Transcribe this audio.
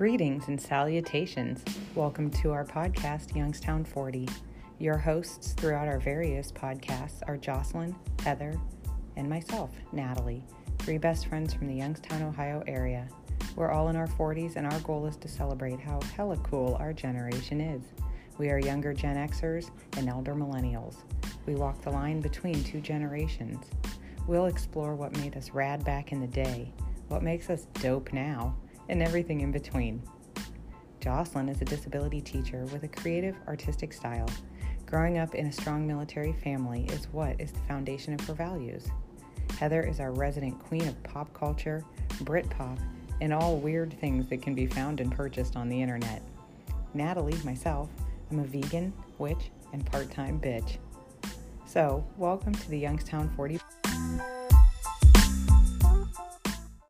Greetings and salutations. Welcome to our podcast, Youngstown 40. Your hosts throughout our various podcasts are Jocelyn, Heather, and myself, Natalie, three best friends from the Youngstown, Ohio area. We're all in our 40s, and our goal is to celebrate how hella cool our generation is. We are younger Gen Xers and elder millennials. We walk the line between two generations. We'll explore what made us rad back in the day, what makes us dope now, and everything in between. Jocelyn is a disability teacher with a creative, artistic style. Growing up in a strong military family is what is the foundation of her values. Heather is our resident queen of pop culture, Britpop, and all weird things that can be found and purchased on the internet. Natalie, myself, I'm a vegan, witch, and part time bitch. So, welcome to the Youngstown 40.